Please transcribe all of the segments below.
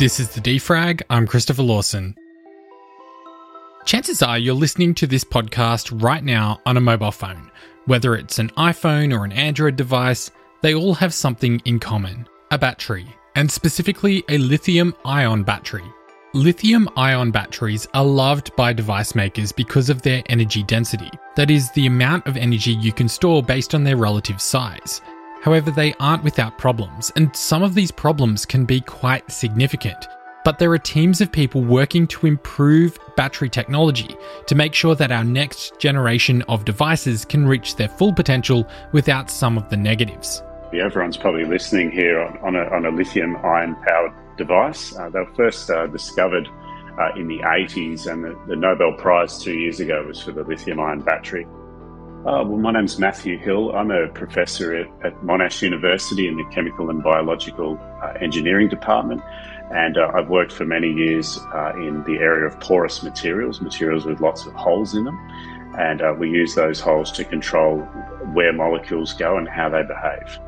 This is the Defrag. I'm Christopher Lawson. Chances are you're listening to this podcast right now on a mobile phone. Whether it's an iPhone or an Android device, they all have something in common a battery, and specifically a lithium ion battery. Lithium ion batteries are loved by device makers because of their energy density, that is, the amount of energy you can store based on their relative size. However, they aren't without problems, and some of these problems can be quite significant. But there are teams of people working to improve battery technology to make sure that our next generation of devices can reach their full potential without some of the negatives. Yeah, Everyone's probably listening here on, a, on a lithium ion powered device. Uh, they were first uh, discovered uh, in the 80s, and the, the Nobel Prize two years ago was for the lithium ion battery. Uh, well, my name's Matthew Hill. I'm a professor at, at Monash University in the Chemical and Biological uh, Engineering Department. And uh, I've worked for many years uh, in the area of porous materials, materials with lots of holes in them. And uh, we use those holes to control where molecules go and how they behave.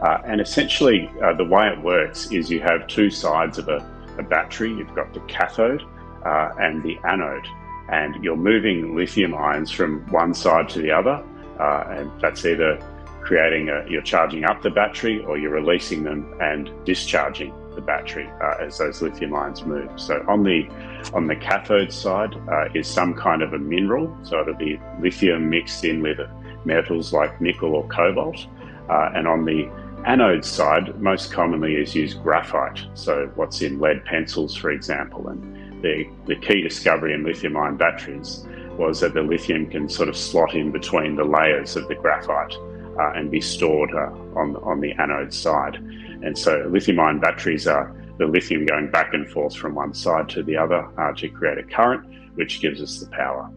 Uh, and essentially, the way it works is you have two sides of a, a battery. You've got the cathode and the anode and you're moving lithium ions from one side to the other, uh, and that's either creating a, you're charging up the battery or you're releasing them and discharging the battery uh, as those lithium ions move. So on the on the cathode side uh, is some kind of a mineral, so it'll be lithium mixed in with metals like nickel or cobalt, uh, and on the anode side, most commonly is used graphite. So what's in lead pencils, for example, and the, the key discovery in lithium ion batteries was that the lithium can sort of slot in between the layers of the graphite uh, and be stored uh, on, on the anode side. And so lithium ion batteries are the lithium going back and forth from one side to the other uh, to create a current, which gives us the power.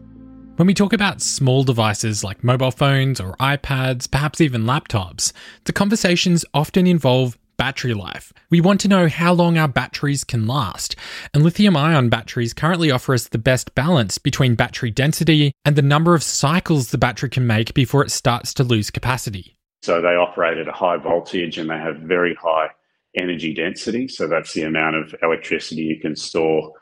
When we talk about small devices like mobile phones or iPads, perhaps even laptops, the conversations often involve battery life. We want to know how long our batteries can last, and lithium ion batteries currently offer us the best balance between battery density and the number of cycles the battery can make before it starts to lose capacity. So they operate at a high voltage and they have very high energy density. So that's the amount of electricity you can store,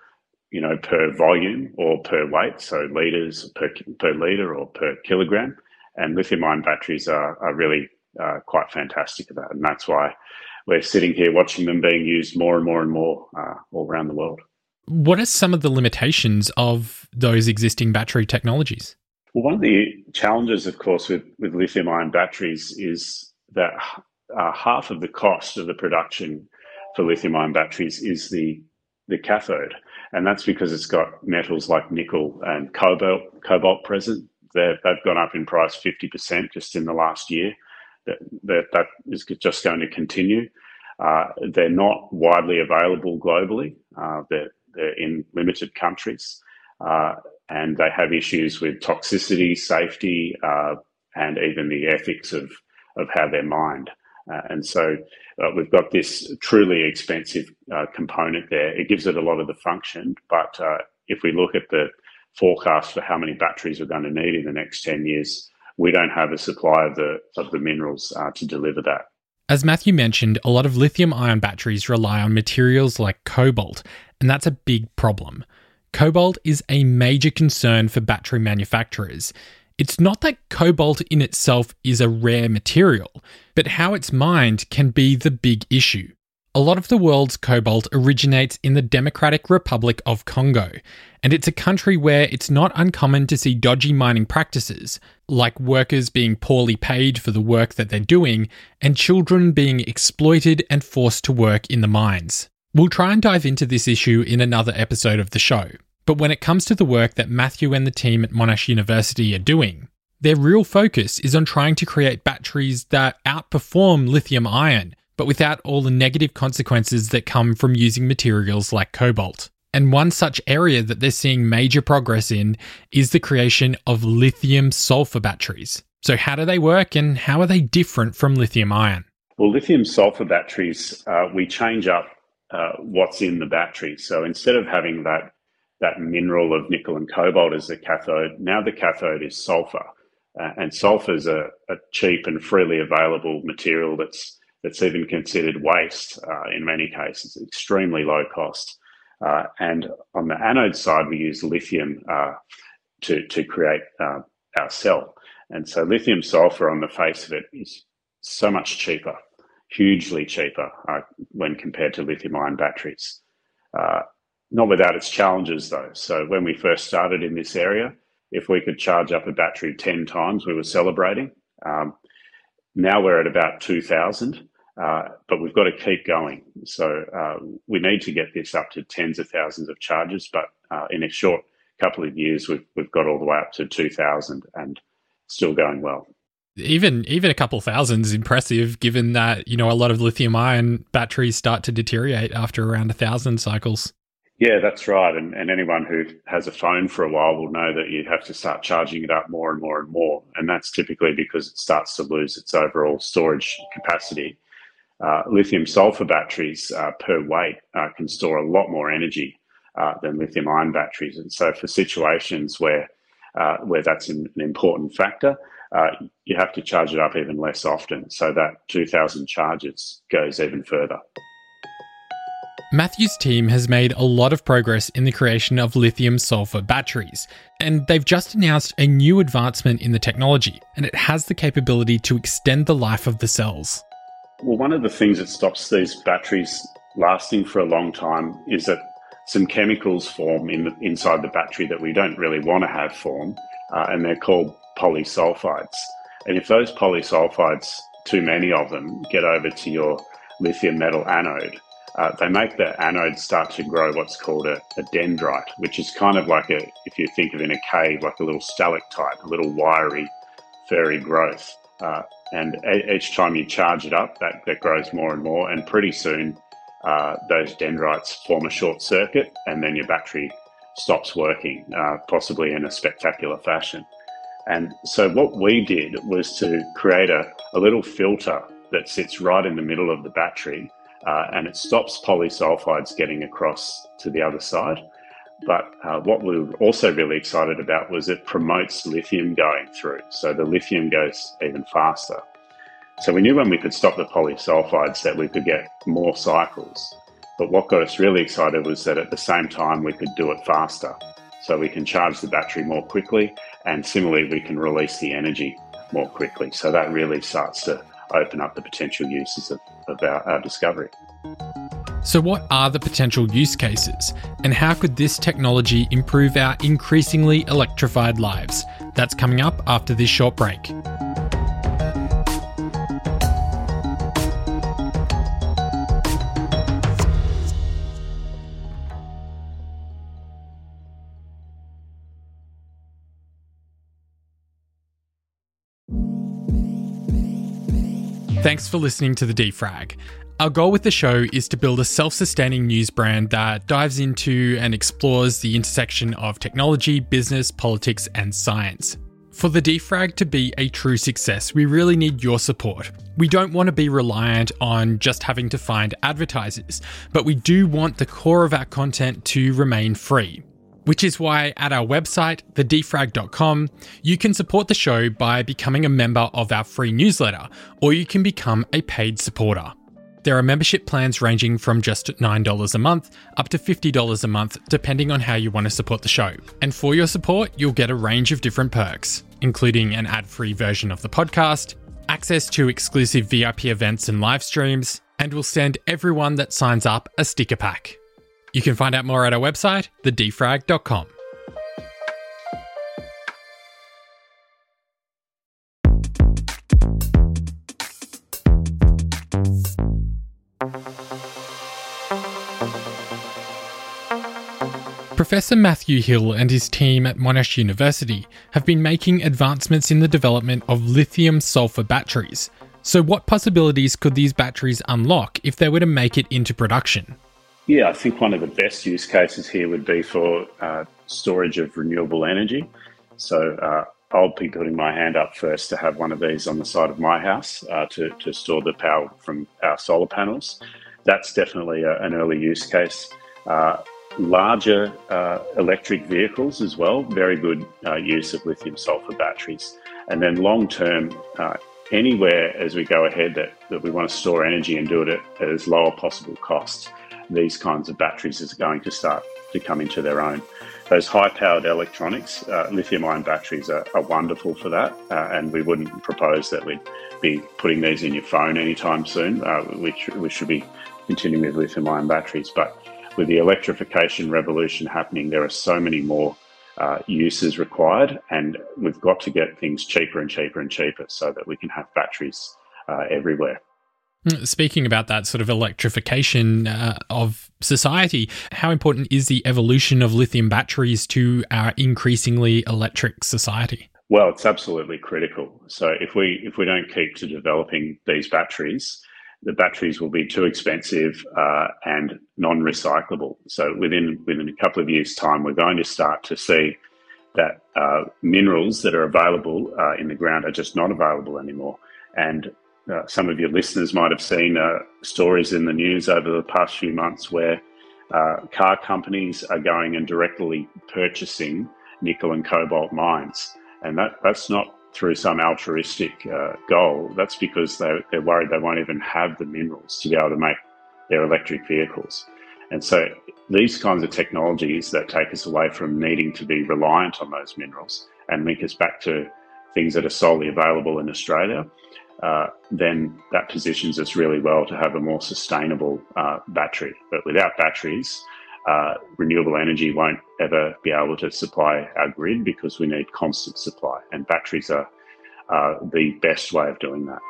you know, per volume or per weight. So liters per, per liter or per kilogram. And lithium ion batteries are, are really uh, quite fantastic at that. And that's why we're sitting here watching them being used more and more and more uh, all around the world. What are some of the limitations of those existing battery technologies? Well, one of the challenges, of course, with, with lithium ion batteries is that uh, half of the cost of the production for lithium ion batteries is the, the cathode. And that's because it's got metals like nickel and cobalt, cobalt present. they they've gone up in price 50% just in the last year that, that, that is just going to continue. Uh, they're not widely available globally. Uh, they're, they're, in limited countries, uh, and they have issues with toxicity, safety, uh, and even the ethics of, of how they're mined. Uh, and so uh, we've got this truly expensive component there. It gives it a lot of the function, but if we look at the forecast for how many batteries we're going to need in the next 10 years, we don't have a supply of the of the minerals uh, to deliver that. As Matthew mentioned, a lot of lithium ion batteries rely on materials like cobalt, and that's a big problem. Cobalt is a major concern for battery manufacturers. It's not that cobalt in itself is a rare material, but how it's mined can be the big issue. A lot of the world's cobalt originates in the Democratic Republic of Congo, and it's a country where it's not uncommon to see dodgy mining practices, like workers being poorly paid for the work that they're doing, and children being exploited and forced to work in the mines. We'll try and dive into this issue in another episode of the show. But when it comes to the work that Matthew and the team at Monash University are doing, their real focus is on trying to create batteries that outperform lithium ion but without all the negative consequences that come from using materials like cobalt. And one such area that they're seeing major progress in is the creation of lithium sulfur batteries. So, how do they work and how are they different from lithium ion? Well, lithium sulfur batteries, uh, we change up uh, what's in the battery. So, instead of having that, that mineral of nickel and cobalt as the cathode, now the cathode is sulfur. Uh, and sulfur is a, a cheap and freely available material that's that's even considered waste uh, in many cases, extremely low cost. Uh, and on the anode side, we use lithium uh, to, to create uh, our cell. And so lithium sulfur on the face of it is so much cheaper, hugely cheaper uh, when compared to lithium ion batteries. Uh, not without its challenges though. So when we first started in this area, if we could charge up a battery 10 times, we were celebrating. Um, now we're at about 2,000. Uh, but we've got to keep going. So uh, we need to get this up to tens of thousands of charges. But uh, in a short couple of years, we've we've got all the way up to two thousand and still going well. Even even a couple thousand is impressive, given that you know a lot of lithium ion batteries start to deteriorate after around a thousand cycles. Yeah, that's right. And, and anyone who has a phone for a while will know that you have to start charging it up more and more and more. And that's typically because it starts to lose its overall storage capacity uh, lithium sulfur batteries uh, per weight uh, can store a lot more energy uh, than lithium ion batteries. And so, for situations where uh, where that's an, an important factor, you have to charge it up even less often. So that 2,000 charges goes even further. Matthew's team has made a lot of progress in the creation of lithium sulfur batteries, and they've just announced a new advancement in the technology, and it has the capability to extend the life of the cells. Well, one of the things that stops these batteries lasting for a long time is that some chemicals form in the, inside the battery that we don't really want to have form, uh, and they're called polysulfides. And if those polysulfides, too many of them, get over to your lithium metal anode, uh, they make the anode start to grow what's called a, a, dendrite, which is kind of like a, if you think of in a cave, like a little stalactite, a little wiry, furry growth. Uh, and each time you charge it up, that, that grows more and more. And pretty soon, uh, those dendrites form a short circuit, and then your battery stops working, uh, possibly in a spectacular fashion. And so, what we did was to create a, a little filter that sits right in the middle of the battery, uh, and it stops polysulfides getting across to the other side. But uh, what we were also really excited about was it promotes lithium going through. So the lithium goes even faster. So we knew when we could stop the polysulfides that we could get more cycles. But what got us really excited was that at the same time we could do it faster. So we can charge the battery more quickly and similarly we can release the energy more quickly. So that really starts to open up the potential uses of, of our, our discovery. So, what are the potential use cases, and how could this technology improve our increasingly electrified lives? That's coming up after this short break. Thanks for listening to the Defrag. Our goal with the show is to build a self sustaining news brand that dives into and explores the intersection of technology, business, politics, and science. For the defrag to be a true success, we really need your support. We don't want to be reliant on just having to find advertisers, but we do want the core of our content to remain free. Which is why at our website, thedefrag.com, you can support the show by becoming a member of our free newsletter, or you can become a paid supporter. There are membership plans ranging from just $9 a month up to $50 a month, depending on how you want to support the show. And for your support, you'll get a range of different perks, including an ad free version of the podcast, access to exclusive VIP events and live streams, and we'll send everyone that signs up a sticker pack. You can find out more at our website, thedefrag.com. Professor Matthew Hill and his team at Monash University have been making advancements in the development of lithium sulfur batteries. So, what possibilities could these batteries unlock if they were to make it into production? Yeah, I think one of the best use cases here would be for uh, storage of renewable energy. So, uh, I'll be putting my hand up first to have one of these on the side of my house uh, to, to store the power from our solar panels. That's definitely a, an early use case. Uh, larger uh, electric vehicles as well, very good uh, use of lithium sulfur batteries. And then long term, uh, anywhere as we go ahead that, that we want to store energy and do it at, as low a possible cost, these kinds of batteries is going to start to come into their own. Those high powered electronics, uh, lithium ion batteries are, are, wonderful for that, uh, and we wouldn't propose that we'd be putting these in your phone anytime soon. Uh, we, we should be continuing with lithium ion batteries. But with the electrification revolution happening, there are so many more uh, uses required, and we've got to get things cheaper and cheaper and cheaper so that we can have batteries uh, everywhere. Mm, speaking about that sort of electrification uh, of society, how important is the evolution of lithium batteries to our increasingly electric society? Well, it's absolutely critical. So if we if we don't keep to developing these batteries, the batteries will be too expensive uh, and non-recyclable. So within within a couple of years' time, we're going to start to see that uh, minerals that are available uh, in the ground are just not available anymore. And uh, some of your listeners might have seen uh, stories in the news over the past few months where uh, car companies are going and directly purchasing nickel and cobalt mines, and that that's not through some altruistic uh, goal, that's because they're, they're worried they won't even have the minerals to be able to make their electric vehicles. And so these kinds of technologies that take us away from needing to be reliant on those minerals and link us back to things that are solely available in Australia, uh, then that positions us really well to have a more sustainable uh, battery. But without batteries, uh, renewable energy won't ever be able to supply our grid because we need constant supply, and batteries are uh, the best way of doing that.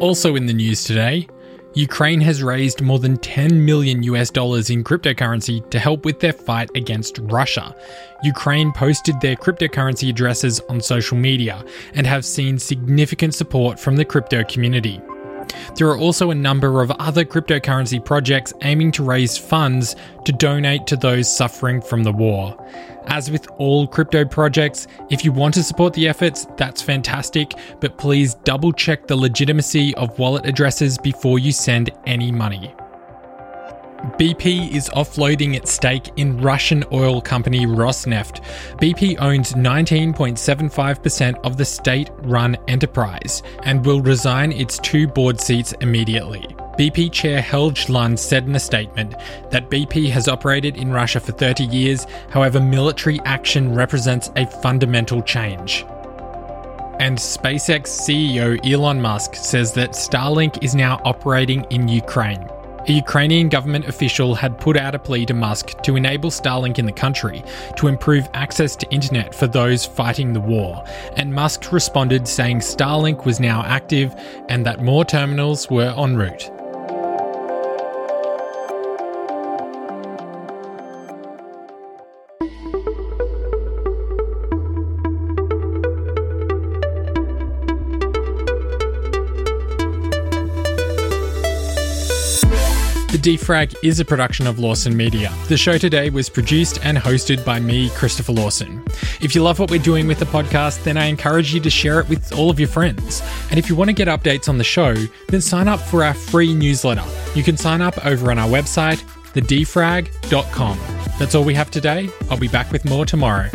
Also in the news today, Ukraine has raised more than 10 million US dollars in cryptocurrency to help with their fight against Russia. Ukraine posted their cryptocurrency addresses on social media and have seen significant support from the crypto community. There are also a number of other cryptocurrency projects aiming to raise funds to donate to those suffering from the war. As with all crypto projects, if you want to support the efforts, that's fantastic, but please double check the legitimacy of wallet addresses before you send any money. BP is offloading its stake in Russian oil company Rosneft. BP owns 19.75% of the state run enterprise and will resign its two board seats immediately. BP Chair Helge Lund said in a statement that BP has operated in Russia for 30 years, however, military action represents a fundamental change. And SpaceX CEO Elon Musk says that Starlink is now operating in Ukraine. A Ukrainian government official had put out a plea to Musk to enable Starlink in the country to improve access to internet for those fighting the war, and Musk responded saying Starlink was now active and that more terminals were en route. Defrag is a production of Lawson Media. The show today was produced and hosted by me, Christopher Lawson. If you love what we're doing with the podcast, then I encourage you to share it with all of your friends. And if you want to get updates on the show, then sign up for our free newsletter. You can sign up over on our website, thedefrag.com. That's all we have today. I'll be back with more tomorrow.